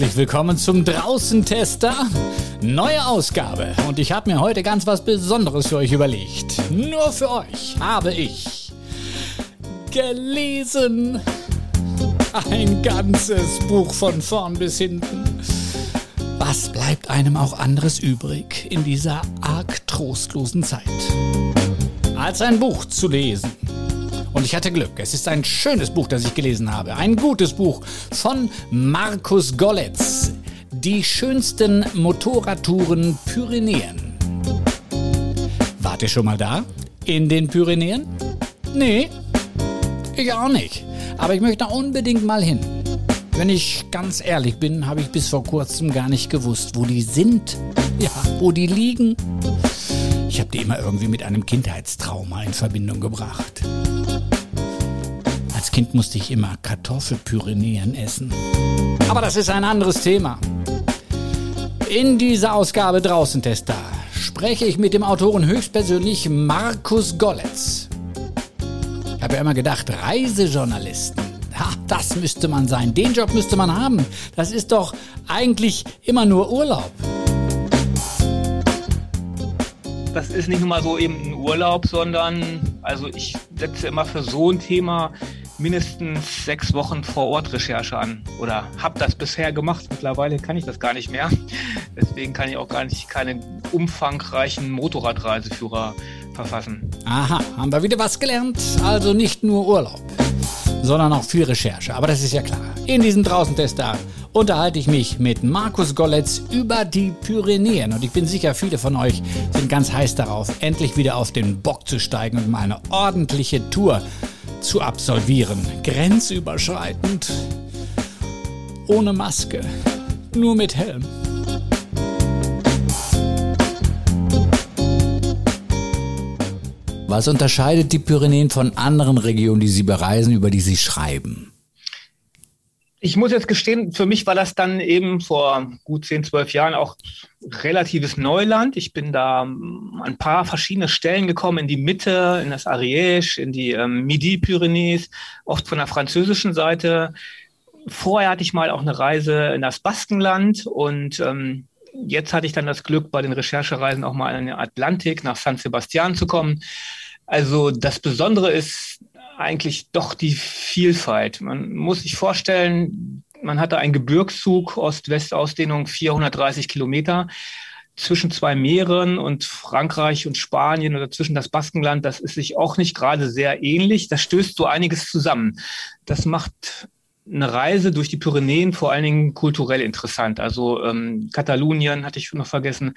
Herzlich willkommen zum Draußentester. Neue Ausgabe. Und ich habe mir heute ganz was Besonderes für euch überlegt. Nur für euch habe ich gelesen. Ein ganzes Buch von vorn bis hinten. Was bleibt einem auch anderes übrig in dieser arg trostlosen Zeit? Als ein Buch zu lesen. Und ich hatte Glück. Es ist ein schönes Buch, das ich gelesen habe. Ein gutes Buch von Markus Golletz. Die schönsten Motorradtouren Pyrenäen. Wart ihr schon mal da? In den Pyrenäen? Nee, ich auch nicht. Aber ich möchte unbedingt mal hin. Wenn ich ganz ehrlich bin, habe ich bis vor kurzem gar nicht gewusst, wo die sind. Ja, wo die liegen. Ich habe die immer irgendwie mit einem Kindheitstrauma in Verbindung gebracht. Als Kind musste ich immer Kartoffelpyrenäen essen. Aber das ist ein anderes Thema. In dieser Ausgabe Draußen Tester spreche ich mit dem Autoren höchstpersönlich Markus Golletz. Ich habe ja immer gedacht, Reisejournalisten, ha, das müsste man sein. Den Job müsste man haben. Das ist doch eigentlich immer nur Urlaub das ist nicht nur mal so eben ein Urlaub, sondern also ich setze immer für so ein Thema mindestens sechs Wochen vor Ort Recherche an oder habe das bisher gemacht. Mittlerweile kann ich das gar nicht mehr. Deswegen kann ich auch gar nicht keine umfangreichen Motorradreiseführer verfassen. Aha, haben wir wieder was gelernt. Also nicht nur Urlaub, sondern auch viel Recherche. Aber das ist ja klar. In diesem Draußentester unterhalte ich mich mit Markus Golletz über die Pyrenäen. Und ich bin sicher, viele von euch sind ganz heiß darauf, endlich wieder auf den Bock zu steigen und mal eine ordentliche Tour zu absolvieren. Grenzüberschreitend. Ohne Maske. Nur mit Helm. Was unterscheidet die Pyrenäen von anderen Regionen, die Sie bereisen, über die Sie schreiben? Ich muss jetzt gestehen, für mich war das dann eben vor gut 10, 12 Jahren auch relatives Neuland. Ich bin da an ein paar verschiedene Stellen gekommen, in die Mitte, in das Ariège, in die ähm, Midi-Pyrenees, oft von der französischen Seite. Vorher hatte ich mal auch eine Reise in das Baskenland und ähm, jetzt hatte ich dann das Glück, bei den Recherchereisen auch mal in den Atlantik nach San Sebastian zu kommen. Also das Besondere ist eigentlich doch die Vielfalt. Man muss sich vorstellen, man hatte einen Gebirgszug, Ost-West-Ausdehnung 430 Kilometer zwischen zwei Meeren und Frankreich und Spanien oder zwischen das Baskenland, das ist sich auch nicht gerade sehr ähnlich. Das stößt so einiges zusammen. Das macht eine Reise durch die Pyrenäen vor allen Dingen kulturell interessant. Also ähm, Katalonien hatte ich noch vergessen,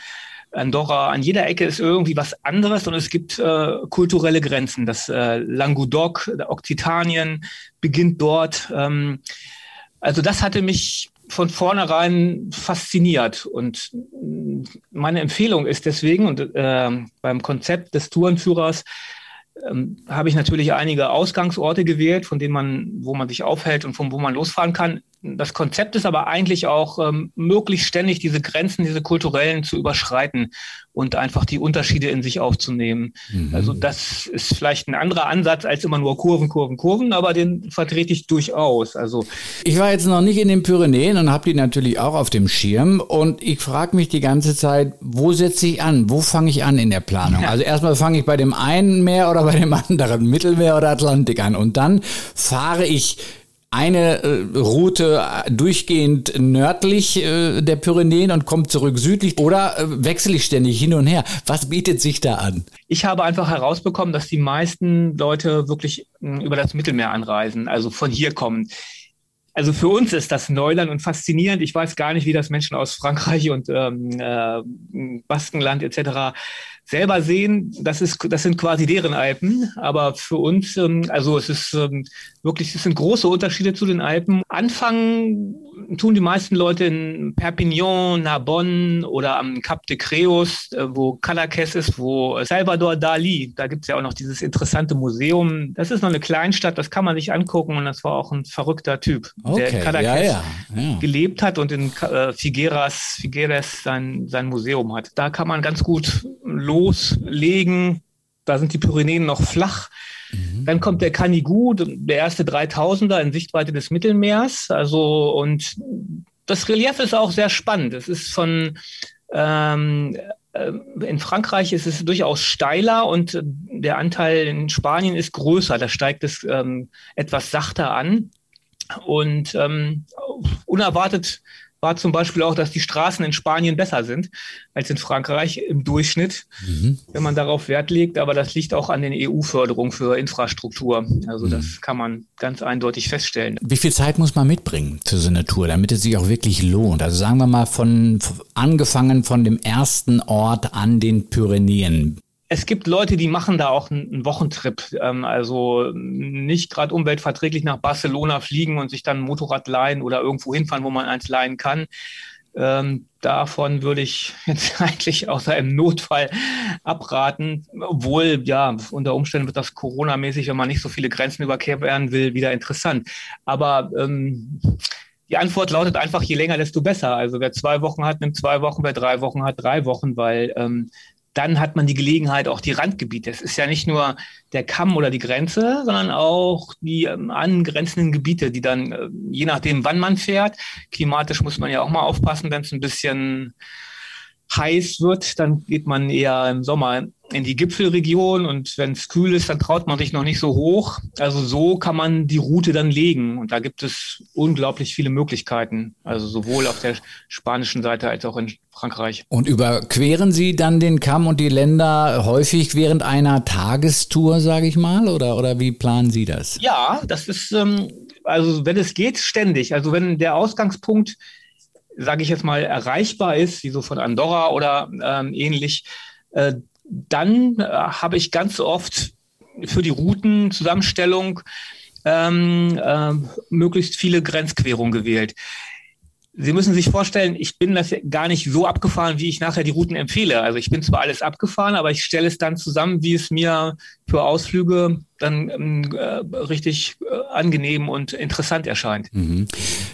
Andorra, an jeder Ecke ist irgendwie was anderes und es gibt äh, kulturelle Grenzen. Das äh, Languedoc, Okzitanien beginnt dort. Ähm, also das hatte mich von vornherein fasziniert und meine Empfehlung ist deswegen und äh, beim Konzept des Tourenführers ähm, habe ich natürlich einige Ausgangsorte gewählt, von denen man, wo man sich aufhält und von wo man losfahren kann. Das Konzept ist aber eigentlich auch ähm, möglichst ständig diese Grenzen, diese kulturellen zu überschreiten und einfach die Unterschiede in sich aufzunehmen. Mhm. Also das ist vielleicht ein anderer Ansatz als immer nur Kurven, Kurven, Kurven, aber den vertrete ich durchaus. Also ich war jetzt noch nicht in den Pyrenäen und habe die natürlich auch auf dem Schirm und ich frage mich die ganze Zeit, wo setze ich an? Wo fange ich an in der Planung? Ja. Also erstmal fange ich bei dem einen Meer oder bei dem anderen Mittelmeer oder Atlantik an und dann fahre ich eine äh, Route äh, durchgehend nördlich äh, der Pyrenäen und kommt zurück südlich oder äh, wechsle ich ständig hin und her? Was bietet sich da an? Ich habe einfach herausbekommen, dass die meisten Leute wirklich mh, hm, über das Mittelmeer anreisen, also von hier kommen. Also für uns ist das Neuland und faszinierend. Ich weiß gar nicht, wie das Menschen aus Frankreich und ähm, äh, Baskenland etc. selber sehen. Das ist, das sind quasi deren Alpen. Aber für uns, ähm, also es ist ähm, wirklich, es sind große Unterschiede zu den Alpen. Anfangen tun die meisten Leute in Perpignan, Narbonne oder am Cap de Creus, äh, wo Cadaqués ist, wo Salvador Dali, da gibt es ja auch noch dieses interessante Museum. Das ist noch eine Kleinstadt, das kann man sich angucken und das war auch ein verrückter Typ, okay, der Cadaqués ja, ja, ja. gelebt hat und in äh, Figueras, Figueres sein, sein Museum hat. Da kann man ganz gut loslegen. Da sind die Pyrenäen noch flach. Mhm. Dann kommt der Canigou, der erste 3000er in Sichtweite des Mittelmeers. Also, und das Relief ist auch sehr spannend. Es ist von ähm, äh, in Frankreich ist es durchaus steiler und der Anteil in Spanien ist größer. Da steigt es ähm, etwas sachter an. Und ähm, unerwartet war zum Beispiel auch, dass die Straßen in Spanien besser sind als in Frankreich im Durchschnitt, mhm. wenn man darauf Wert legt. Aber das liegt auch an den EU-Förderungen für Infrastruktur. Also mhm. das kann man ganz eindeutig feststellen. Wie viel Zeit muss man mitbringen für so eine Tour, damit es sich auch wirklich lohnt? Also sagen wir mal von angefangen von dem ersten Ort an den Pyrenäen es gibt Leute, die machen da auch einen Wochentrip, ähm, also nicht gerade umweltverträglich nach Barcelona fliegen und sich dann ein Motorrad leihen oder irgendwo hinfahren, wo man eins leihen kann. Ähm, davon würde ich jetzt eigentlich außer im Notfall abraten, obwohl ja unter Umständen wird das Corona-mäßig, wenn man nicht so viele Grenzen überqueren will, wieder interessant. Aber ähm, die Antwort lautet einfach, je länger, desto besser. Also wer zwei Wochen hat, nimmt zwei Wochen, wer drei Wochen hat, drei Wochen, weil ähm, dann hat man die Gelegenheit, auch die Randgebiete. Es ist ja nicht nur der Kamm oder die Grenze, sondern auch die ähm, angrenzenden Gebiete, die dann, äh, je nachdem, wann man fährt, klimatisch muss man ja auch mal aufpassen, wenn es ein bisschen heiß wird, dann geht man eher im Sommer in die Gipfelregion und wenn es kühl ist, dann traut man sich noch nicht so hoch. Also so kann man die Route dann legen und da gibt es unglaublich viele Möglichkeiten, also sowohl auf der spanischen Seite als auch in Frankreich. Und überqueren Sie dann den Kamm und die Länder häufig während einer Tagestour, sage ich mal, oder, oder wie planen Sie das? Ja, das ist, ähm, also wenn es geht, ständig. Also wenn der Ausgangspunkt sage ich jetzt mal, erreichbar ist, wie so von Andorra oder ähm, ähnlich, äh, dann äh, habe ich ganz oft für die Routenzusammenstellung ähm, äh, möglichst viele Grenzquerungen gewählt. Sie müssen sich vorstellen, ich bin das gar nicht so abgefahren, wie ich nachher die Routen empfehle. Also ich bin zwar alles abgefahren, aber ich stelle es dann zusammen, wie es mir für Ausflüge dann ähm, äh, richtig äh, angenehm und interessant erscheint. Mhm.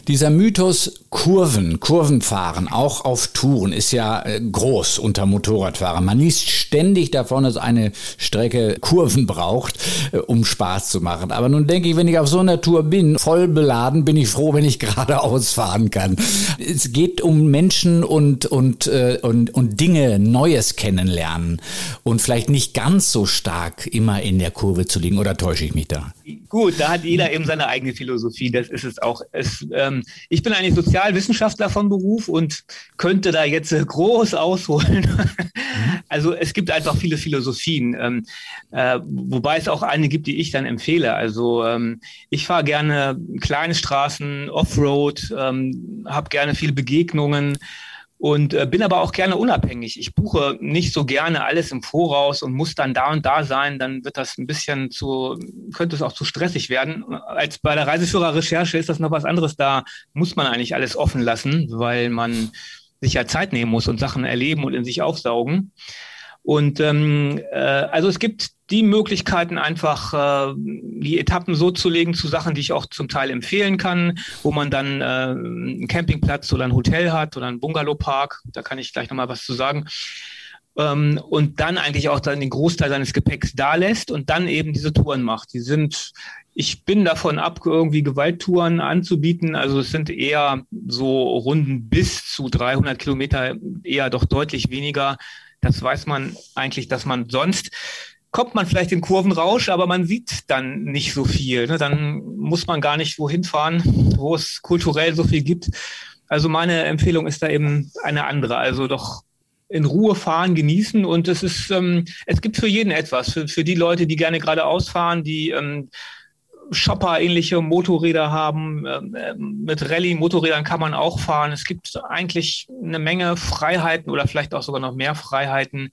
Dieser Mythos Kurven, Kurvenfahren, auch auf Touren, ist ja äh, groß unter Motorradfahrern. Man liest ständig davon, dass eine Strecke Kurven braucht, äh, um Spaß zu machen. Aber nun denke ich, wenn ich auf so einer Tour bin, voll beladen, bin ich froh, wenn ich geradeaus fahren kann. Es geht um Menschen und, und, äh, und, und Dinge, Neues kennenlernen und vielleicht nicht ganz so stark immer in der Kurve zu liegen oder täusche ich mich da? Gut, da hat jeder eben seine eigene Philosophie. Das ist es auch. Es, ähm, ich bin eigentlich Sozialwissenschaftler von Beruf und könnte da jetzt äh, groß ausholen. also es gibt einfach viele Philosophien, ähm, äh, wobei es auch eine gibt, die ich dann empfehle. Also ähm, ich fahre gerne kleine Straßen, Offroad, ähm, habe gerne viele Begegnungen und äh, bin aber auch gerne unabhängig. Ich buche nicht so gerne alles im Voraus und muss dann da und da sein. Dann wird das ein bisschen zu, könnte es auch zu stressig werden. Als bei der Reiseführerrecherche ist das noch was anderes. Da muss man eigentlich alles offen lassen, weil man sich ja Zeit nehmen muss und Sachen erleben und in sich aufsaugen. Und ähm, äh, also es gibt die Möglichkeiten, einfach äh, die Etappen so zu legen zu Sachen, die ich auch zum Teil empfehlen kann, wo man dann äh, einen Campingplatz oder ein Hotel hat oder einen Bungalowpark. Da kann ich gleich nochmal was zu sagen. Ähm, und dann eigentlich auch dann den Großteil seines Gepäcks da lässt und dann eben diese Touren macht. Die sind ich bin davon ab, irgendwie Gewalttouren anzubieten. Also es sind eher so Runden bis zu 300 Kilometer, eher doch deutlich weniger. Das weiß man eigentlich, dass man sonst kommt man vielleicht in Kurvenrausch, aber man sieht dann nicht so viel. Ne? Dann muss man gar nicht wohin fahren, wo es kulturell so viel gibt. Also meine Empfehlung ist da eben eine andere. Also doch in Ruhe fahren, genießen und es ist, ähm, es gibt für jeden etwas. Für, für die Leute, die gerne geradeaus fahren, die ähm, Shopper-ähnliche Motorräder haben. Ähm, ähm, mit Rallye-Motorrädern kann man auch fahren. Es gibt eigentlich eine Menge Freiheiten oder vielleicht auch sogar noch mehr Freiheiten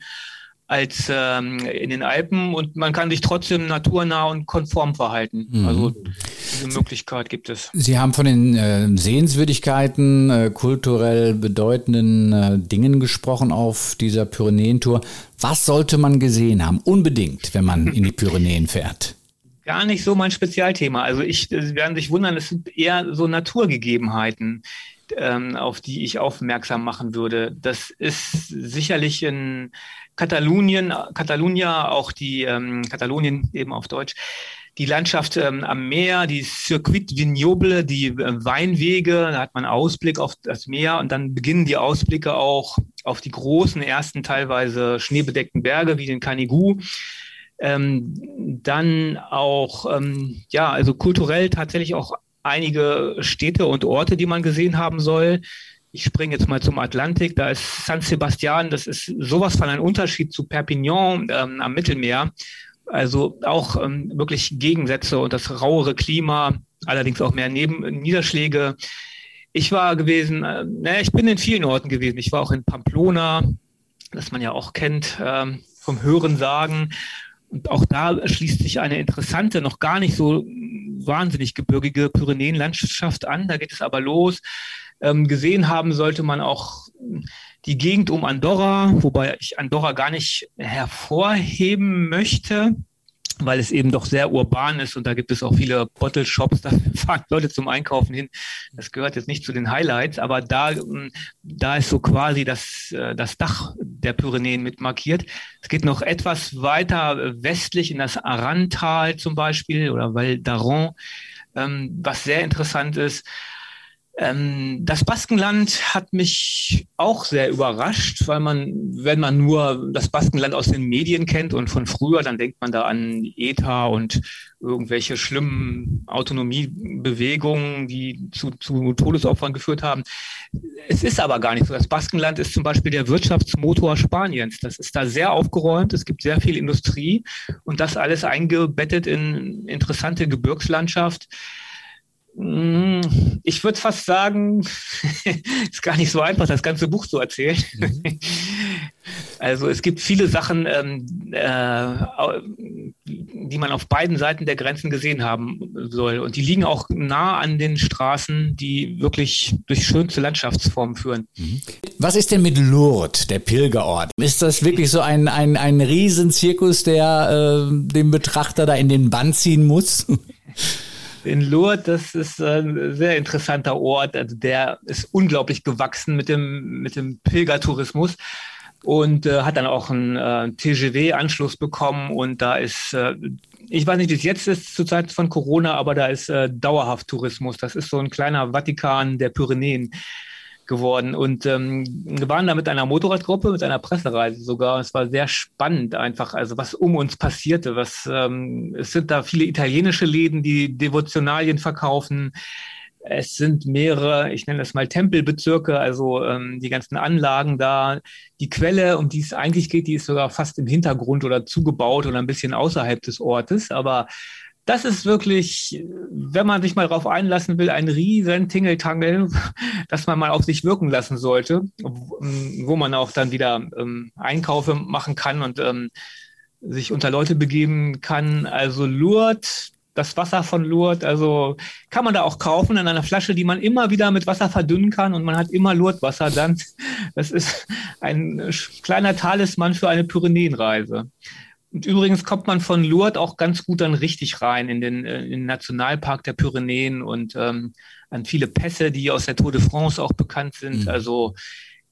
als ähm, in den Alpen und man kann sich trotzdem naturnah und konform verhalten. Mhm. Also diese Möglichkeit gibt es. Sie haben von den äh, Sehenswürdigkeiten, äh, kulturell bedeutenden äh, Dingen gesprochen auf dieser Pyrenäentour. Was sollte man gesehen haben? Unbedingt, wenn man in die Pyrenäen fährt gar nicht so mein Spezialthema. Also ich, Sie werden sich wundern, es sind eher so Naturgegebenheiten, ähm, auf die ich aufmerksam machen würde. Das ist sicherlich in Katalonien, Katalonia, auch die ähm, Katalonien eben auf Deutsch. die Landschaft ähm, am Meer, die Circuit Vignoble, die äh, Weinwege, da hat man Ausblick auf das Meer und dann beginnen die Ausblicke auch auf die großen, ersten teilweise schneebedeckten Berge wie den Canigou. Ähm, dann auch, ähm, ja, also kulturell tatsächlich auch einige Städte und Orte, die man gesehen haben soll. Ich springe jetzt mal zum Atlantik. Da ist San Sebastian. Das ist sowas von ein Unterschied zu Perpignan ähm, am Mittelmeer. Also auch ähm, wirklich Gegensätze und das rauere Klima, allerdings auch mehr Neben Niederschläge. Ich war gewesen, äh, naja, ich bin in vielen Orten gewesen. Ich war auch in Pamplona, das man ja auch kennt ähm, vom Hören sagen. Und auch da schließt sich eine interessante, noch gar nicht so wahnsinnig gebirgige Pyrenäenlandschaft an. Da geht es aber los. Ähm, gesehen haben sollte man auch die Gegend um Andorra, wobei ich Andorra gar nicht hervorheben möchte, weil es eben doch sehr urban ist und da gibt es auch viele Bottle Shops, da fahren Leute zum Einkaufen hin. Das gehört jetzt nicht zu den Highlights, aber da, ähm, da ist so quasi das, äh, das Dach der Pyrenäen mit markiert. Es geht noch etwas weiter westlich in das Arantal zum Beispiel oder Val d'Aran, ähm, was sehr interessant ist. Ähm, das Baskenland hat mich auch sehr überrascht, weil man, wenn man nur das Baskenland aus den Medien kennt und von früher, dann denkt man da an ETA und irgendwelche schlimmen Autonomiebewegungen, die zu, zu Todesopfern geführt haben. Es ist aber gar nicht so. Das Baskenland ist zum Beispiel der Wirtschaftsmotor Spaniens. Das ist da sehr aufgeräumt. Es gibt sehr viel Industrie und das alles eingebettet in interessante Gebirgslandschaft. Hm, ich würde fast sagen, ist gar nicht so einfach, das ganze Buch zu erzählen. Mhm. Also es gibt viele Sachen, ähm, äh, die man auf beiden Seiten der Grenzen gesehen haben soll. Und die liegen auch nah an den Straßen, die wirklich durch schönste Landschaftsformen führen. Mhm. Was ist denn mit Lourdes, der Pilgerort? Ist das wirklich so ein, ein, ein Riesenzirkus, der äh, den Betrachter da in den Bann ziehen muss? in Lourdes, das ist ein sehr interessanter Ort. Also der ist unglaublich gewachsen mit dem, mit dem Pilgertourismus und äh, hat dann auch einen äh, TGW-Anschluss bekommen und da ist, äh, ich weiß nicht, wie es jetzt ist zur Zeit von Corona, aber da ist äh, dauerhaft Tourismus. Das ist so ein kleiner Vatikan der Pyrenäen geworden. Und ähm, wir waren da mit einer Motorradgruppe, mit einer Pressereise sogar. Es war sehr spannend einfach, also was um uns passierte. Was ähm, es sind da viele italienische Läden, die Devotionalien verkaufen. Es sind mehrere, ich nenne das mal Tempelbezirke, also ähm, die ganzen Anlagen da. Die Quelle, um die es eigentlich geht, die ist sogar fast im Hintergrund oder zugebaut oder ein bisschen außerhalb des Ortes. Aber das ist wirklich, wenn man sich mal darauf einlassen will, ein riesen Tingeltangel, das man mal auf sich wirken lassen sollte, wo man auch dann wieder ähm, Einkäufe machen kann und ähm, sich unter Leute begeben kann. Also Lourdes, das Wasser von Lourdes, also kann man da auch kaufen in einer Flasche, die man immer wieder mit Wasser verdünnen kann und man hat immer Lourdes-Wasser dann. Das ist ein kleiner Talisman für eine Pyrenäenreise. Und übrigens kommt man von Lourdes auch ganz gut dann richtig rein in den, äh, in den Nationalpark der Pyrenäen und ähm, an viele Pässe, die aus der Tour de France auch bekannt sind. Mhm. Also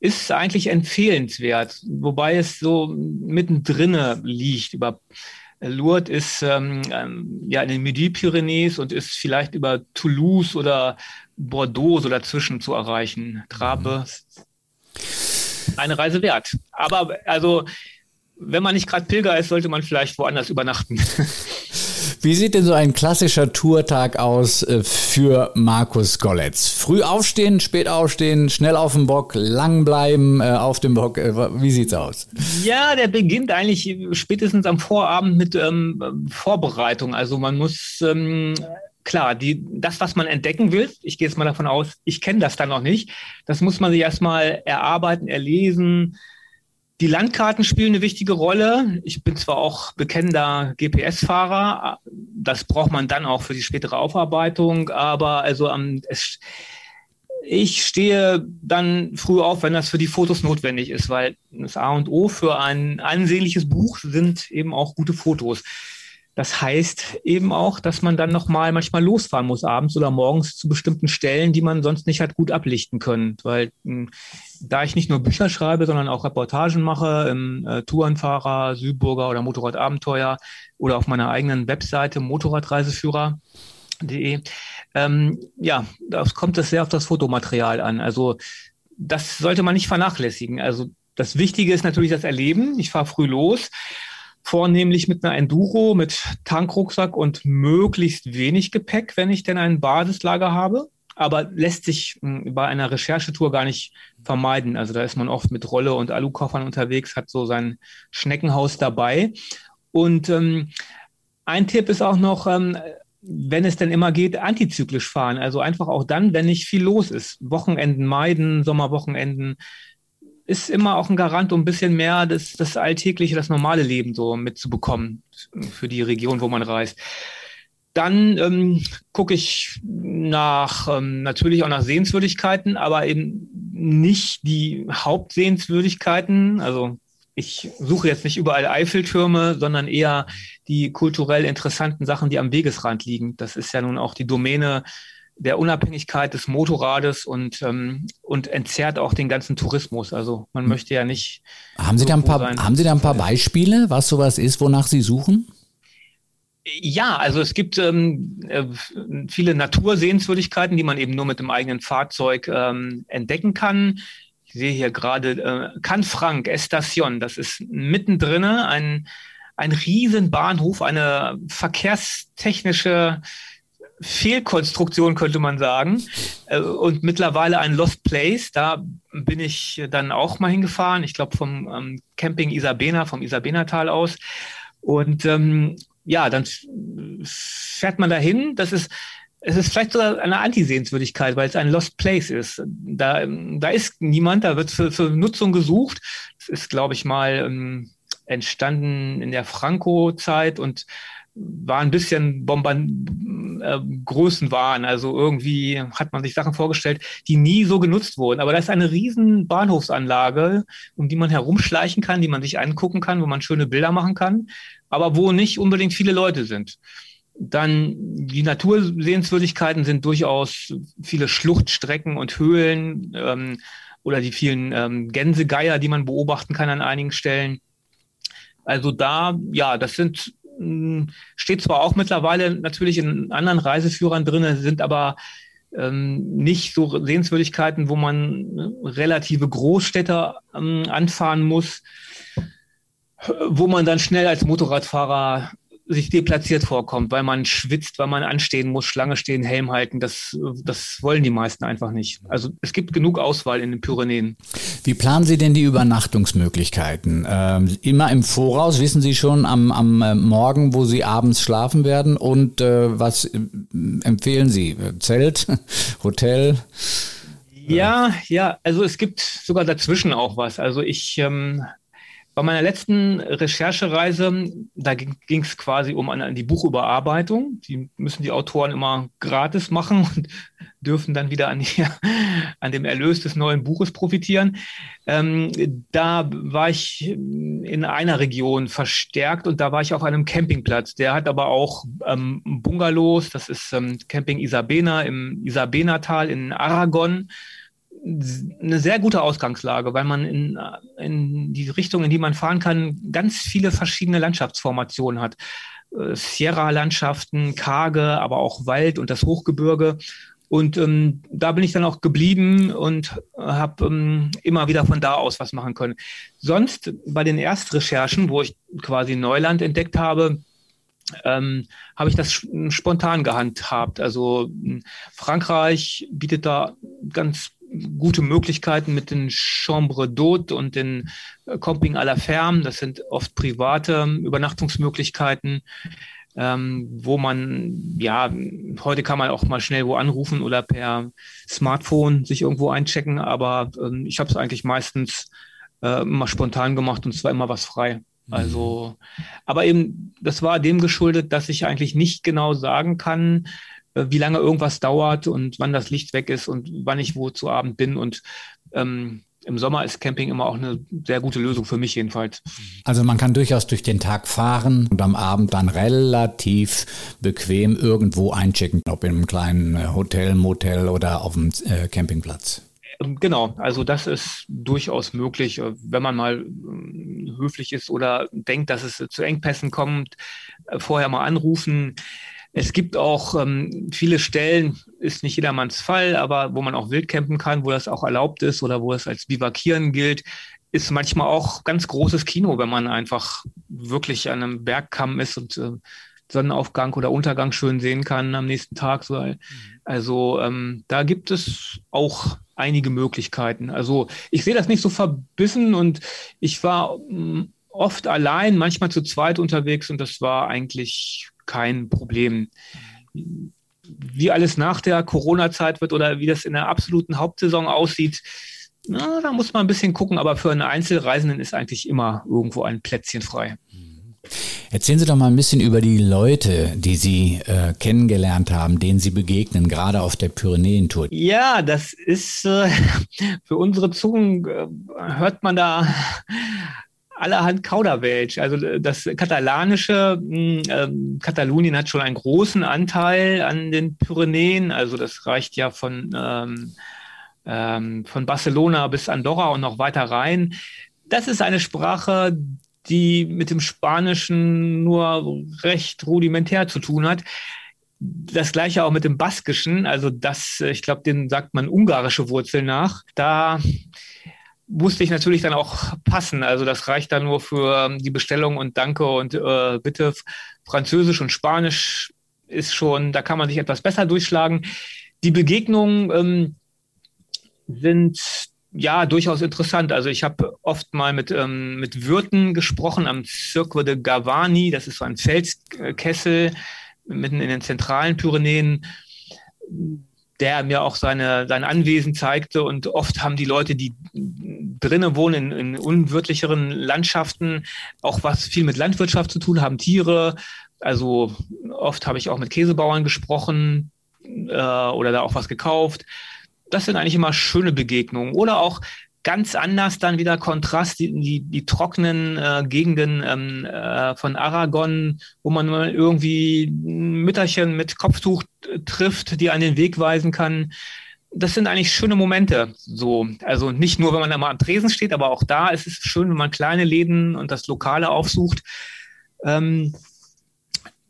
ist eigentlich empfehlenswert, wobei es so mittendrin liegt. Über äh, Lourdes ist ähm, ähm, ja in den Midi-Pyrenäes und ist vielleicht über Toulouse oder Bordeaux so dazwischen zu erreichen. Trabe, mhm. eine Reise wert. Aber also wenn man nicht gerade Pilger ist, sollte man vielleicht woanders übernachten. Wie sieht denn so ein klassischer Tourtag aus äh, für Markus Golletz? Früh aufstehen, spät aufstehen, schnell auf dem Bock, lang bleiben äh, auf dem Bock. Äh, wie sieht's aus? Ja, der beginnt eigentlich spätestens am Vorabend mit ähm, Vorbereitung. Also man muss ähm, klar, die, das, was man entdecken will, ich gehe jetzt mal davon aus, ich kenne das dann noch nicht, das muss man sich erstmal erarbeiten, erlesen, die Landkarten spielen eine wichtige Rolle. Ich bin zwar auch bekennender GPS-Fahrer, das braucht man dann auch für die spätere Aufarbeitung, aber also ähm, es, ich stehe dann früh auf, wenn das für die Fotos notwendig ist, weil das A und O für ein ansehnliches Buch sind eben auch gute Fotos. Das heißt eben auch, dass man dann nochmal manchmal losfahren muss abends oder morgens zu bestimmten Stellen, die man sonst nicht hat gut ablichten können. Weil mh, da ich nicht nur Bücher schreibe, sondern auch Reportagen mache im äh, Tourenfahrer, Südburger oder Motorradabenteuer oder auf meiner eigenen Webseite Motorradreiseführer.de, ähm, ja, da kommt es sehr auf das Fotomaterial an. Also das sollte man nicht vernachlässigen. Also das Wichtige ist natürlich das Erleben. Ich fahre früh los vornehmlich mit einer Enduro, mit Tankrucksack und möglichst wenig Gepäck, wenn ich denn ein Basislager habe. Aber lässt sich hm, bei einer Recherchetour gar nicht vermeiden. Also da ist man oft mit Rolle und Alukoffern unterwegs, hat so sein Schneckenhaus dabei. Und ähm, ein Tipp ist auch noch, ähm, wenn es denn immer geht, antizyklisch fahren. Also einfach auch dann, wenn nicht viel los ist. Wochenenden meiden, Sommerwochenenden ist immer auch ein Garant, um ein bisschen mehr das, das alltägliche, das normale Leben so mitzubekommen für die Region, wo man reist. Dann ähm, gucke ich nach ähm, natürlich auch nach Sehenswürdigkeiten, aber eben nicht die Hauptsehenswürdigkeiten. Also ich suche jetzt nicht überall Eiffeltürme, sondern eher die kulturell interessanten Sachen, die am Wegesrand liegen. Das ist ja nun auch die Domäne der Unabhängigkeit des Motorrades und, ähm, und entzerrt auch den ganzen Tourismus. Also man hm. möchte ja nicht. Haben Sie, da ein paar, haben Sie da ein paar Beispiele, was sowas ist, wonach Sie suchen? Ja, also es gibt ähm, äh, viele Natursehenswürdigkeiten, die man eben nur mit dem eigenen Fahrzeug ähm, entdecken kann. Ich sehe hier gerade äh, Canfranc Estation, das ist mittendrin ein, ein Riesenbahnhof, eine verkehrstechnische Fehlkonstruktion, könnte man sagen. Äh, und mittlerweile ein Lost Place. Da bin ich dann auch mal hingefahren. Ich glaube, vom ähm, Camping Isabena, vom Isabenatal aus. Und ähm, ja, dann fährt man dahin. Das ist, es ist vielleicht sogar eine Antisehenswürdigkeit, weil es ein Lost Place ist. Da, da ist niemand, da wird für, für Nutzung gesucht. Das ist, glaube ich, mal ähm, entstanden in der Franco-Zeit und war ein bisschen Bombern äh, Größenwahn. Also irgendwie hat man sich Sachen vorgestellt, die nie so genutzt wurden. Aber da ist eine riesen Bahnhofsanlage, um die man herumschleichen kann, die man sich angucken kann, wo man schöne Bilder machen kann, aber wo nicht unbedingt viele Leute sind. Dann die Natursehenswürdigkeiten sind durchaus viele Schluchtstrecken und Höhlen ähm, oder die vielen ähm, Gänsegeier, die man beobachten kann an einigen Stellen. Also da, ja, das sind steht zwar auch mittlerweile natürlich in anderen Reiseführern drin, sind aber ähm, nicht so Sehenswürdigkeiten, wo man ne, relative Großstädte ähm, anfahren muss, wo man dann schnell als Motorradfahrer sich deplatziert vorkommt, weil man schwitzt, weil man anstehen muss, Schlange stehen, Helm halten. Das, das wollen die meisten einfach nicht. Also es gibt genug Auswahl in den Pyrenäen. Wie planen Sie denn die Übernachtungsmöglichkeiten? Ähm, immer im Voraus, wissen Sie schon am, am äh, Morgen, wo Sie abends schlafen werden? Und äh, was äh, empfehlen Sie? Zelt, Hotel? Ja, ja, also es gibt sogar dazwischen auch was. Also ich ähm, bei meiner letzten Recherchereise, da ging es quasi um eine, die Buchüberarbeitung. Die müssen die Autoren immer gratis machen und dürfen dann wieder an, die, an dem Erlös des neuen Buches profitieren. Ähm, da war ich in einer Region verstärkt und da war ich auf einem Campingplatz. Der hat aber auch ähm, Bungalows. Das ist ähm, Camping Isabena im Isabenatal in Aragon eine sehr gute Ausgangslage, weil man in, in die Richtung, in die man fahren kann, ganz viele verschiedene Landschaftsformationen hat. Äh, Sierra-Landschaften, karge, aber auch Wald und das Hochgebirge. Und ähm, da bin ich dann auch geblieben und habe ähm, immer wieder von da aus was machen können. Sonst bei den Erstrecherchen, wo ich quasi Neuland entdeckt habe, ähm, habe ich das spontan gehandhabt. Also Frankreich bietet da ganz gute Möglichkeiten mit den Chambre d'Hôte und den äh, Camping à la Ferme. Das sind oft private Übernachtungsmöglichkeiten, ähm, wo man, ja, heute kann man auch mal schnell wo anrufen oder per Smartphone sich irgendwo einchecken, aber ähm, ich habe es eigentlich meistens äh, immer spontan gemacht und es war immer was frei. Mhm. Also, aber eben, das war dem geschuldet, dass ich eigentlich nicht genau sagen kann, wie lange irgendwas dauert und wann das Licht weg ist und wann ich wo zu Abend bin. Und ähm, im Sommer ist Camping immer auch eine sehr gute Lösung für mich jedenfalls. Also man kann durchaus durch den Tag fahren und am Abend dann relativ bequem irgendwo einchecken, ob in einem kleinen Hotel, Motel oder auf dem äh, Campingplatz. Ähm, genau, also das ist durchaus möglich, äh, wenn man mal ähm, höflich ist oder denkt, dass es zu Engpässen kommt, äh, vorher mal anrufen. Es gibt auch ähm, viele Stellen, ist nicht jedermanns Fall, aber wo man auch wild campen kann, wo das auch erlaubt ist oder wo es als Bivakieren gilt, ist manchmal auch ganz großes Kino, wenn man einfach wirklich an einem Bergkamm ist und äh, Sonnenaufgang oder Untergang schön sehen kann am nächsten Tag. So. Mhm. Also ähm, da gibt es auch einige Möglichkeiten. Also ich sehe das nicht so verbissen und ich war mm, oft allein, manchmal zu zweit unterwegs und das war eigentlich kein Problem. Wie alles nach der Corona-Zeit wird oder wie das in der absoluten Hauptsaison aussieht, na, da muss man ein bisschen gucken, aber für einen Einzelreisenden ist eigentlich immer irgendwo ein Plätzchen frei. Erzählen Sie doch mal ein bisschen über die Leute, die Sie äh, kennengelernt haben, denen Sie begegnen, gerade auf der Pyrenäentour. Ja, das ist äh, für unsere Zungen, äh, hört man da allerhand Kauderwelsch. Also äh, das katalanische, ähm, Katalonien hat schon einen großen Anteil an den Pyrenäen. Also das reicht ja von, ähm, ähm, von Barcelona bis Andorra und noch weiter rein. Das ist eine Sprache, die mit dem Spanischen nur recht rudimentär zu tun hat. Das gleiche auch mit dem Baskischen, also das, ich glaube, den sagt man ungarische Wurzel nach. Da musste ich natürlich dann auch passen. Also das reicht dann nur für ähm, die Bestellung und Danke und äh, bitte. Französisch und Spanisch ist schon, da kann man sich etwas besser durchschlagen. Die Begegnungen ähm, sind ja durchaus interessant. Also ich habe oft mal mit, ähm, mit Wirten gesprochen am Cirque de Gavani. Das ist so ein Felskessel mitten in den zentralen Pyrenäen der mir auch seine, sein Anwesen zeigte. Und oft haben die Leute, die drinnen wohnen, in, in unwirtlicheren Landschaften, auch was viel mit Landwirtschaft zu tun, haben Tiere. Also oft habe ich auch mit Käsebauern gesprochen äh, oder da auch was gekauft. Das sind eigentlich immer schöne Begegnungen. Oder auch ganz anders dann wieder Kontrast, die, die, die trockenen äh, Gegenden ähm, äh, von Aragon, wo man irgendwie ein Mütterchen mit Kopftuch trifft, die an den Weg weisen kann. Das sind eigentlich schöne Momente. So, also nicht nur, wenn man da mal am Tresen steht, aber auch da ist es schön, wenn man kleine Läden und das Lokale aufsucht. Ähm,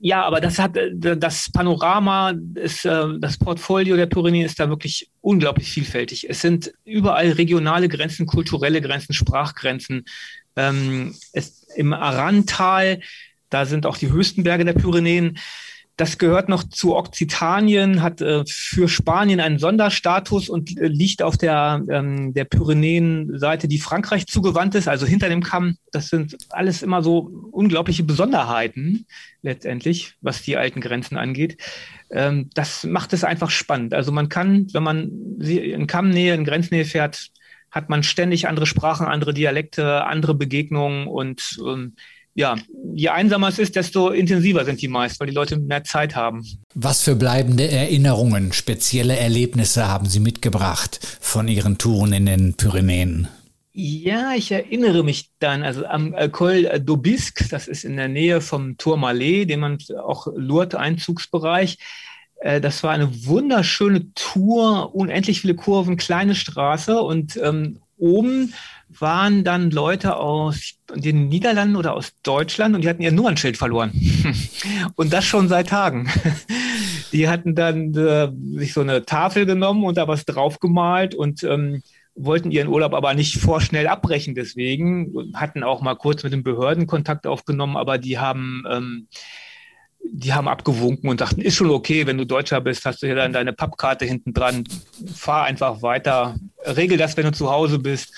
ja, aber das hat äh, das Panorama, ist, äh, das Portfolio der Pyrenäen ist da wirklich unglaublich vielfältig. Es sind überall regionale Grenzen, kulturelle Grenzen, Sprachgrenzen. Ähm, es, Im Arantal, da sind auch die höchsten Berge der Pyrenäen. Das gehört noch zu Okzitanien, hat äh, für Spanien einen Sonderstatus und äh, liegt auf der, ähm, der Pyrenäenseite, die Frankreich zugewandt ist, also hinter dem Kamm. Das sind alles immer so unglaubliche Besonderheiten letztendlich, was die alten Grenzen angeht. Ähm, das macht es einfach spannend. Also man kann, wenn man in Kammnähe, in Grenznähe fährt, hat man ständig andere Sprachen, andere Dialekte, andere Begegnungen und ähm, ja, je einsamer es ist, desto intensiver sind die meist, weil die Leute mehr Zeit haben. Was für bleibende Erinnerungen, spezielle Erlebnisse haben Sie mitgebracht von Ihren Touren in den Pyrenäen? Ja, ich erinnere mich dann, also am Col d'Aubisque, das ist in der Nähe vom Tourmalet, den man auch Lourdes-Einzugsbereich. Äh, das war eine wunderschöne Tour, unendlich viele Kurven, kleine Straße und ähm, oben waren dann Leute aus den Niederlanden oder aus Deutschland und die hatten ihr Nummernschild verloren. und das schon seit Tagen. Die hatten dann äh, sich so eine Tafel genommen und da was draufgemalt und ähm, wollten ihren Urlaub aber nicht vorschnell abbrechen deswegen, hatten auch mal kurz mit den Behörden Kontakt aufgenommen, aber die haben ähm, die haben abgewunken und dachten, ist schon okay, wenn du Deutscher bist, hast du ja dann deine Pappkarte hinten dran, fahr einfach weiter, regel das, wenn du zu Hause bist.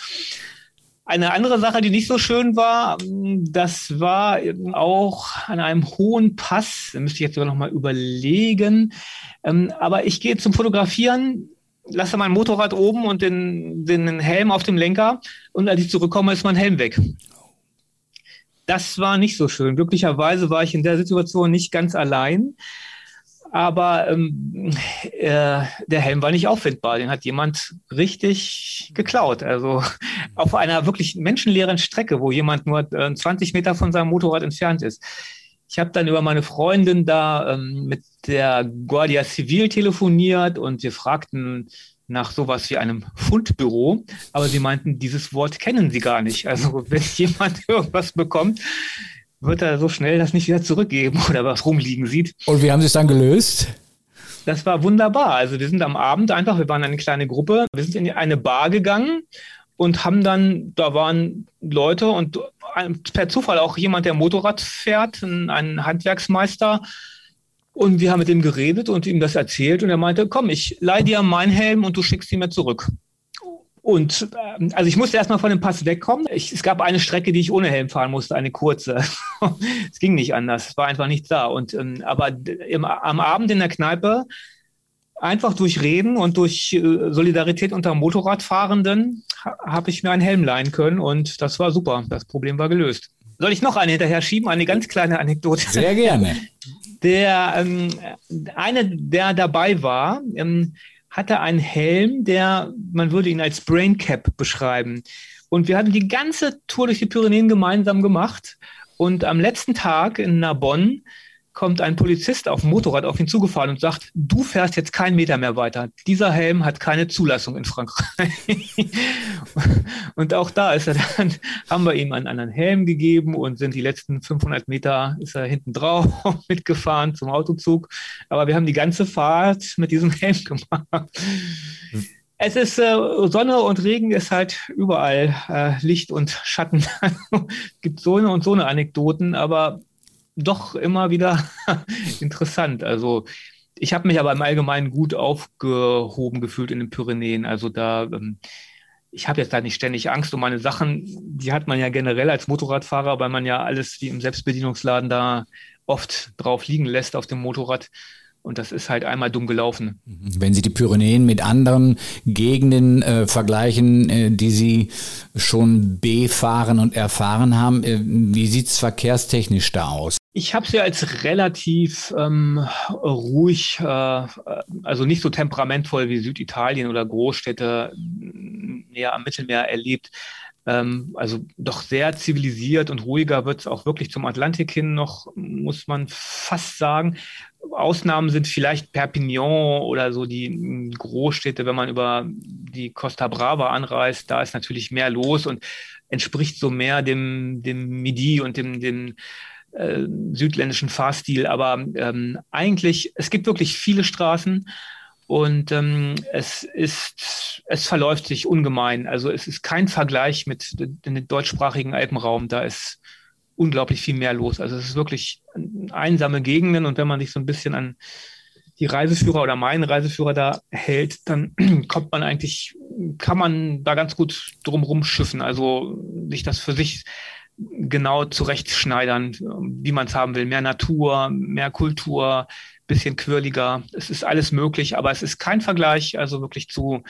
Eine andere Sache, die nicht so schön war, das war auch an einem hohen Pass, da müsste ich jetzt sogar noch mal überlegen. Ähm, aber ich gehe zum Fotografieren, lasse mein Motorrad oben und den, den Helm auf dem Lenker und als ich zurückkomme, ist mein Helm weg. Das war nicht so schön. Glücklicherweise war ich in der Situation nicht ganz allein. Aber ähm, äh, der Helm war nicht auffindbar. Den hat jemand richtig geklaut. Also auf einer wirklich menschenleeren Strecke, wo jemand nur äh, 20 Meter von seinem Motorrad entfernt ist. Ich habe dann über meine Freundin da ähm, mit der Guardia Civil telefoniert und wir fragten nach sowas wie einem Fundbüro, aber sie meinten, dieses Wort kennen sie gar nicht. Also wenn jemand irgendwas bekommt, wird er so schnell das nicht wieder zurückgeben oder was rumliegen sieht. Und wie haben Sie es dann gelöst? Das war wunderbar. Also wir sind am Abend einfach, wir waren eine kleine Gruppe, wir sind in eine Bar gegangen und haben dann, da waren Leute und per Zufall auch jemand, der Motorrad fährt, ein Handwerksmeister. Und wir haben mit ihm geredet und ihm das erzählt und er meinte, komm, ich leih dir meinen Helm und du schickst ihn mir zurück. Und äh, also ich musste erstmal von dem Pass wegkommen. Ich, es gab eine Strecke, die ich ohne Helm fahren musste, eine kurze. es ging nicht anders. Es war einfach nichts da. Und ähm, aber im, am Abend in der Kneipe einfach durch Reden und durch äh, Solidarität unter Motorradfahrenden ha, habe ich mir einen Helm leihen können und das war super. Das Problem war gelöst. Soll ich noch eine hinterher schieben? Eine ganz kleine Anekdote. Sehr gerne. Der ähm, eine, der dabei war, ähm, hatte einen Helm, der, man würde ihn als Brain Cap beschreiben. Und wir hatten die ganze Tour durch die Pyrenäen gemeinsam gemacht. Und am letzten Tag in Narbonne kommt ein Polizist auf dem Motorrad auf ihn zugefahren und sagt, du fährst jetzt keinen Meter mehr weiter. Dieser Helm hat keine Zulassung in Frankreich. und auch da ist er dann, haben wir ihm einen anderen Helm gegeben und sind die letzten 500 Meter ist er hinten drauf mitgefahren zum Autozug. Aber wir haben die ganze Fahrt mit diesem Helm gemacht. Es ist äh, Sonne und Regen ist halt überall äh, Licht und Schatten. es gibt so eine und so eine Anekdoten, aber doch immer wieder interessant. Also ich habe mich aber im Allgemeinen gut aufgehoben gefühlt in den Pyrenäen. Also da, ähm, ich habe jetzt da nicht ständig Angst um meine Sachen. Die hat man ja generell als Motorradfahrer, weil man ja alles wie im Selbstbedienungsladen da oft drauf liegen lässt auf dem Motorrad. Und das ist halt einmal dumm gelaufen. Mhm. Wenn Sie die Pyrenäen mit anderen Gegenden äh, vergleichen, äh, die Sie schon befahren und erfahren haben, äh, wie sieht es verkehrstechnisch da aus? Ich habe sie als relativ ähm, ruhig, äh, also nicht so temperamentvoll wie Süditalien oder Großstädte näher am Mittelmeer erlebt. Ähm, also doch sehr zivilisiert und ruhiger wird es auch wirklich zum Atlantik hin noch, muss man fast sagen. Ausnahmen sind vielleicht Perpignan oder so die Großstädte, wenn man über die Costa Brava anreist, da ist natürlich mehr los und entspricht so mehr dem, dem Midi und dem, dem äh, südländischen Fahrstil. Aber ähm, eigentlich, es gibt wirklich viele Straßen und ähm, es ist, es verläuft sich ungemein. Also es ist kein Vergleich mit dem deutschsprachigen Alpenraum. Da ist unglaublich viel mehr los. Also es ist wirklich einsame Gegenden und wenn man sich so ein bisschen an die Reiseführer oder meinen Reiseführer da hält, dann kommt man eigentlich, kann man da ganz gut drumherum schiffen. Also sich das für sich genau zurechtschneidern, wie man es haben will. Mehr Natur, mehr Kultur, bisschen quirliger. Es ist alles möglich, aber es ist kein Vergleich, also wirklich zu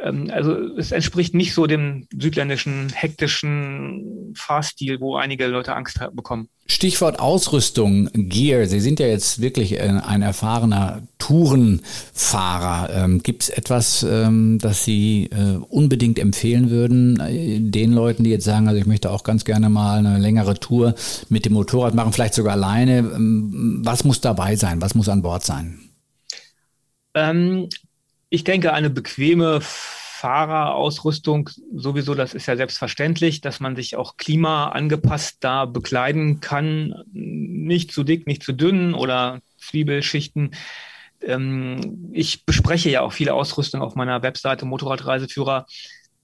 also es entspricht nicht so dem südländischen hektischen Fahrstil, wo einige Leute Angst bekommen. Stichwort Ausrüstung, Gear. Sie sind ja jetzt wirklich ein erfahrener Tourenfahrer. Ähm, Gibt es etwas, ähm, das Sie äh, unbedingt empfehlen würden, äh, den Leuten, die jetzt sagen, also ich möchte auch ganz gerne mal eine längere Tour mit dem Motorrad machen, vielleicht sogar alleine. Ähm, was muss dabei sein? Was muss an Bord sein? Ähm, ich denke, eine bequeme Fahrerausrüstung sowieso, das ist ja selbstverständlich, dass man sich auch klimaangepasst da bekleiden kann. Nicht zu dick, nicht zu dünn oder Zwiebelschichten. Ähm, ich bespreche ja auch viele Ausrüstung auf meiner Webseite Motorradreiseführer.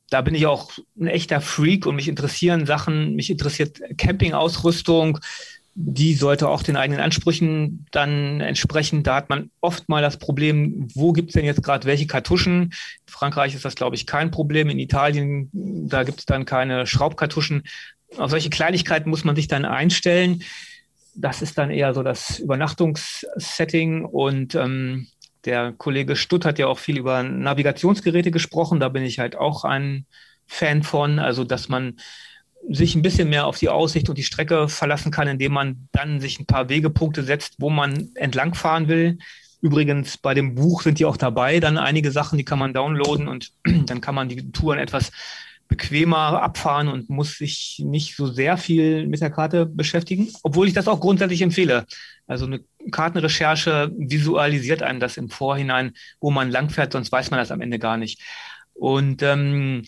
Da bin ich auch ein echter Freak und mich interessieren Sachen, mich interessiert Campingausrüstung, die sollte auch den eigenen Ansprüchen dann entsprechen. Da hat man oft mal das Problem, wo gibt es denn jetzt gerade welche Kartuschen? In Frankreich ist das, glaube ich, kein Problem. In Italien, da gibt es dann keine Schraubkartuschen. Auf solche Kleinigkeiten muss man sich dann einstellen. Das ist dann eher so das Übernachtungssetting. Und ähm, der Kollege Stutt hat ja auch viel über Navigationsgeräte gesprochen. Da bin ich halt auch ein Fan von. Also, dass man sich ein bisschen mehr auf die Aussicht und die Strecke verlassen kann, indem man dann sich ein paar Wegepunkte setzt, wo man entlangfahren will. Übrigens, bei dem Buch sind die auch dabei, dann einige Sachen, die kann man downloaden und dann kann man die Touren etwas bequemer abfahren und muss sich nicht so sehr viel mit der Karte beschäftigen, obwohl ich das auch grundsätzlich empfehle. Also eine Kartenrecherche visualisiert einem das im Vorhinein, wo man langfährt, sonst weiß man das am Ende gar nicht. Und ähm,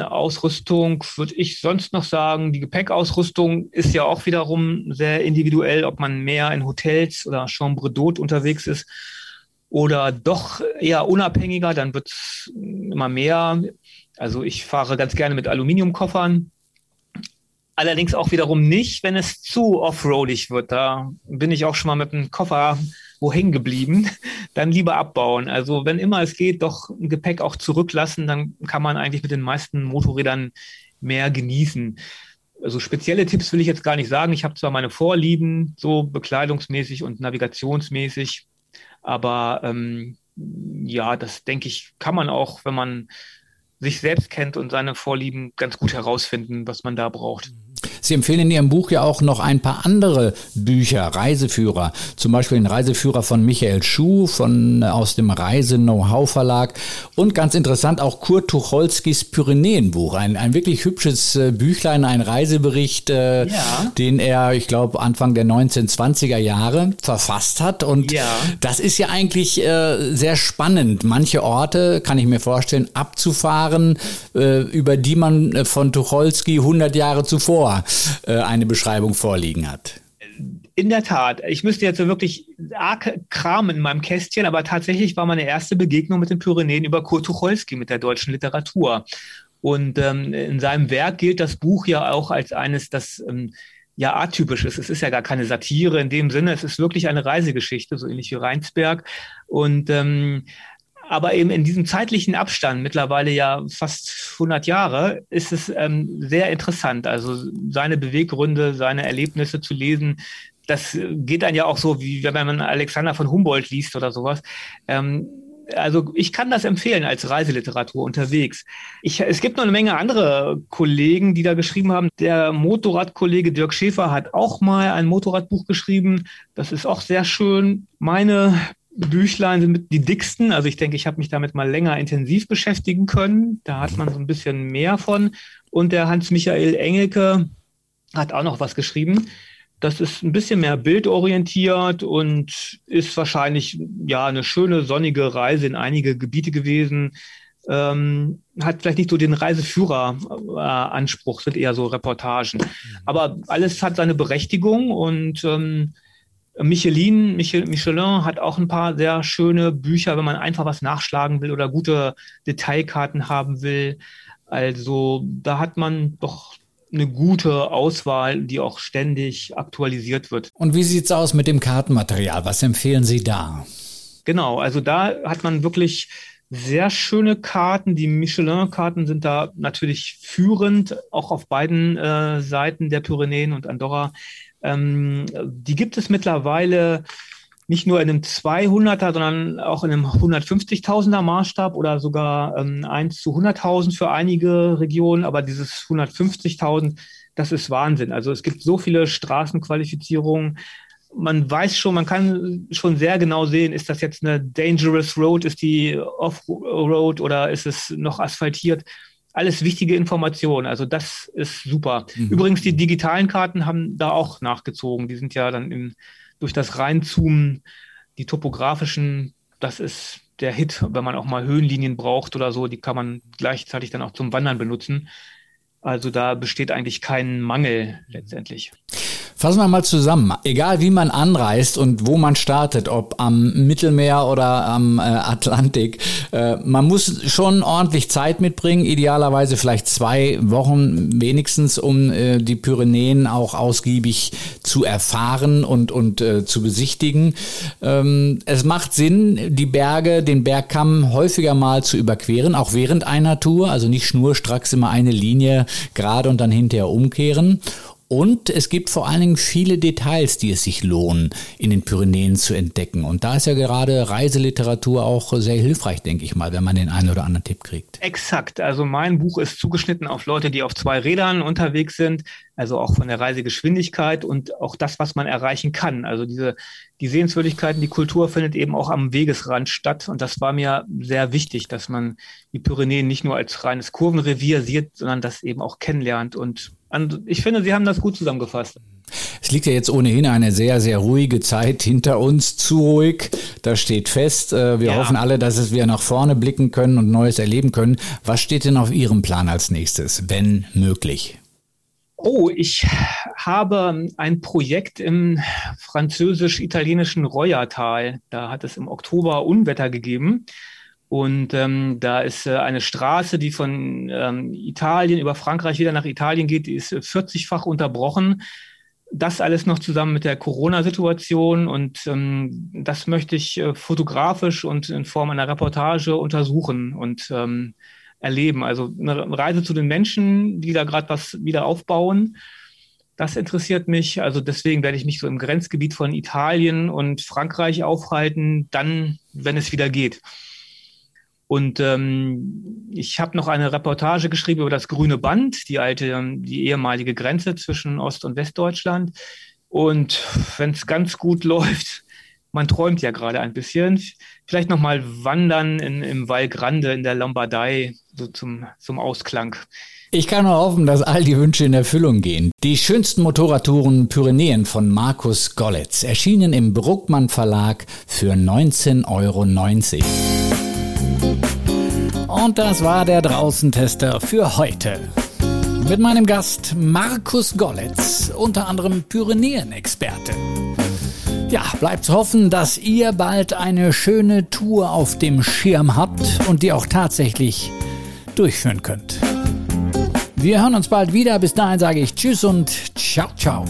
Ausrüstung würde ich sonst noch sagen, die Gepäckausrüstung ist ja auch wiederum sehr individuell, ob man mehr in Hotels oder Chambre d'Hôte unterwegs ist oder doch eher unabhängiger, dann wird es immer mehr. Also ich fahre ganz gerne mit Aluminiumkoffern. Allerdings auch wiederum nicht, wenn es zu offroadig wird. Da bin ich auch schon mal mit einem Koffer wo hängen geblieben, dann lieber abbauen. Also wenn immer es geht, doch ein Gepäck auch zurücklassen, dann kann man eigentlich mit den meisten Motorrädern mehr genießen. Also spezielle Tipps will ich jetzt gar nicht sagen. Ich habe zwar meine Vorlieben, so bekleidungsmäßig und navigationsmäßig, aber ähm, ja, das denke ich, kann man auch, wenn man sich selbst kennt und seine Vorlieben ganz gut herausfinden, was man da braucht. Sie empfehlen in Ihrem Buch ja auch noch ein paar andere Bücher, Reiseführer. Zum Beispiel den Reiseführer von Michael Schuh von, äh, aus dem Reise-Know-how-Verlag. Und ganz interessant auch Kurt Tucholskis Pyrenäenbuch. Ein, ein wirklich hübsches äh, Büchlein, ein Reisebericht, äh, ja. den er, ich glaube, Anfang der 1920er Jahre verfasst hat. Und ja. das ist ja eigentlich äh, sehr spannend. Manche Orte, kann ich mir vorstellen, abzufahren, äh, über die man äh, von Tucholsky 100 Jahre zuvor äh, eine Beschreibung vorliegen hat. In der Tat. Ich müsste jetzt wirklich arg kramen in meinem Kästchen, aber tatsächlich war meine erste Begegnung mit den Pyrenäen über Kurt Tucholsky mit der deutschen Literatur. Und ähm, in seinem Werk gilt das Buch ja auch als eines, das ähm, ja atypisch ist. Es ist ja gar keine Satire in dem Sinne. Es ist wirklich eine Reisegeschichte, so ähnlich wie Rheinsberg. Und ähm, aber eben in diesem zeitlichen Abstand, mittlerweile ja fast 100 Jahre, ist es ähm, sehr interessant. Also seine Beweggründe, seine Erlebnisse zu lesen, das geht dann ja auch so, wie wenn man Alexander von Humboldt liest oder sowas. Ähm, also ich kann das empfehlen als Reiseliteratur unterwegs. Ich, es gibt noch eine Menge andere Kollegen, die da geschrieben haben. Der Motorradkollege Dirk Schäfer hat auch mal ein Motorradbuch geschrieben. Das ist auch sehr schön. Meine Büchlein sind die dicksten. Also ich denke, ich habe mich damit mal länger intensiv beschäftigen können. Da hat man so ein bisschen mehr von. Und der Hans-Michael Engelke hat auch noch was geschrieben. Das ist ein bisschen mehr bildorientiert und ist wahrscheinlich ja eine schöne sonnige Reise in einige Gebiete gewesen. Ähm, hat vielleicht nicht so den Reiseführer-Anspruch, sind eher so Reportagen. Aber alles hat seine Berechtigung und ähm, Michelin, Michel, Michelin hat auch ein paar sehr schöne Bücher, wenn man einfach was nachschlagen will oder gute Detailkarten haben will. Also da hat man doch eine gute Auswahl, die auch ständig aktualisiert wird. Und wie sieht's aus mit dem Kartenmaterial? Was empfehlen Sie da? Genau, also da hat man wirklich sehr schöne Karten. Die Michelin-Karten sind da natürlich führend, auch auf beiden äh, Seiten der Pyrenäen und Andorra. Ähm, die gibt es mittlerweile nicht nur in einem 200er, sondern auch in einem 150.000er Maßstab oder sogar ähm, 1 zu 100.000 für einige Regionen. Aber dieses 150.000, das ist Wahnsinn. Also es gibt so viele Straßenqualifizierungen. Man weiß schon, man kann schon sehr genau sehen, ist das jetzt eine Dangerous Road, ist die Off-Road oder ist es noch asphaltiert? Alles wichtige Informationen. Also das ist super. Mhm. Übrigens, die digitalen Karten haben da auch nachgezogen. Die sind ja dann im, durch das Reinzoomen, die topografischen, das ist der Hit, wenn man auch mal Höhenlinien braucht oder so, die kann man gleichzeitig dann auch zum Wandern benutzen. Also da besteht eigentlich kein Mangel letztendlich. Fassen wir mal zusammen. Egal wie man anreist und wo man startet, ob am Mittelmeer oder am äh, Atlantik, äh, man muss schon ordentlich Zeit mitbringen, idealerweise vielleicht zwei Wochen wenigstens, um äh, die Pyrenäen auch ausgiebig zu erfahren und, und äh, zu besichtigen. Ähm, es macht Sinn, die Berge, den Bergkamm häufiger mal zu überqueren, auch während einer Tour, also nicht schnurstracks immer eine Linie gerade und dann hinterher umkehren. Und es gibt vor allen Dingen viele Details, die es sich lohnen, in den Pyrenäen zu entdecken. Und da ist ja gerade Reiseliteratur auch sehr hilfreich, denke ich mal, wenn man den einen oder anderen Tipp kriegt. Exakt. Also mein Buch ist zugeschnitten auf Leute, die auf zwei Rädern unterwegs sind, also auch von der Reisegeschwindigkeit und auch das, was man erreichen kann. Also diese, die Sehenswürdigkeiten, die Kultur findet eben auch am Wegesrand statt. Und das war mir sehr wichtig, dass man die Pyrenäen nicht nur als reines Kurvenrevier sieht, sondern das eben auch kennenlernt und ich finde, Sie haben das gut zusammengefasst. Es liegt ja jetzt ohnehin eine sehr, sehr ruhige Zeit hinter uns, zu ruhig. Das steht fest. Äh, wir ja. hoffen alle, dass wir nach vorne blicken können und Neues erleben können. Was steht denn auf Ihrem Plan als nächstes, wenn möglich? Oh, ich habe ein Projekt im französisch-italienischen Reuertal. Da hat es im Oktober Unwetter gegeben. Und ähm, da ist äh, eine Straße, die von ähm, Italien über Frankreich wieder nach Italien geht, die ist 40-fach unterbrochen. Das alles noch zusammen mit der Corona-Situation und ähm, das möchte ich äh, fotografisch und in Form einer Reportage untersuchen und ähm, erleben. Also eine Reise zu den Menschen, die da gerade was wieder aufbauen. Das interessiert mich. Also deswegen werde ich mich so im Grenzgebiet von Italien und Frankreich aufhalten, dann, wenn es wieder geht. Und ähm, ich habe noch eine Reportage geschrieben über das grüne Band, die alte, die ehemalige Grenze zwischen Ost- und Westdeutschland. Und wenn es ganz gut läuft, man träumt ja gerade ein bisschen, vielleicht nochmal wandern in, im Val Grande in der Lombardei, so zum, zum Ausklang. Ich kann nur hoffen, dass all die Wünsche in Erfüllung gehen. Die schönsten Motorradtouren Pyrenäen von Markus Gollitz erschienen im Bruckmann Verlag für 19,90 Euro. Und das war der Draußentester für heute. Mit meinem Gast Markus Gollitz, unter anderem Pyrenäen-Experte. Ja, bleibt zu hoffen, dass ihr bald eine schöne Tour auf dem Schirm habt und die auch tatsächlich durchführen könnt. Wir hören uns bald wieder. Bis dahin sage ich Tschüss und ciao, ciao.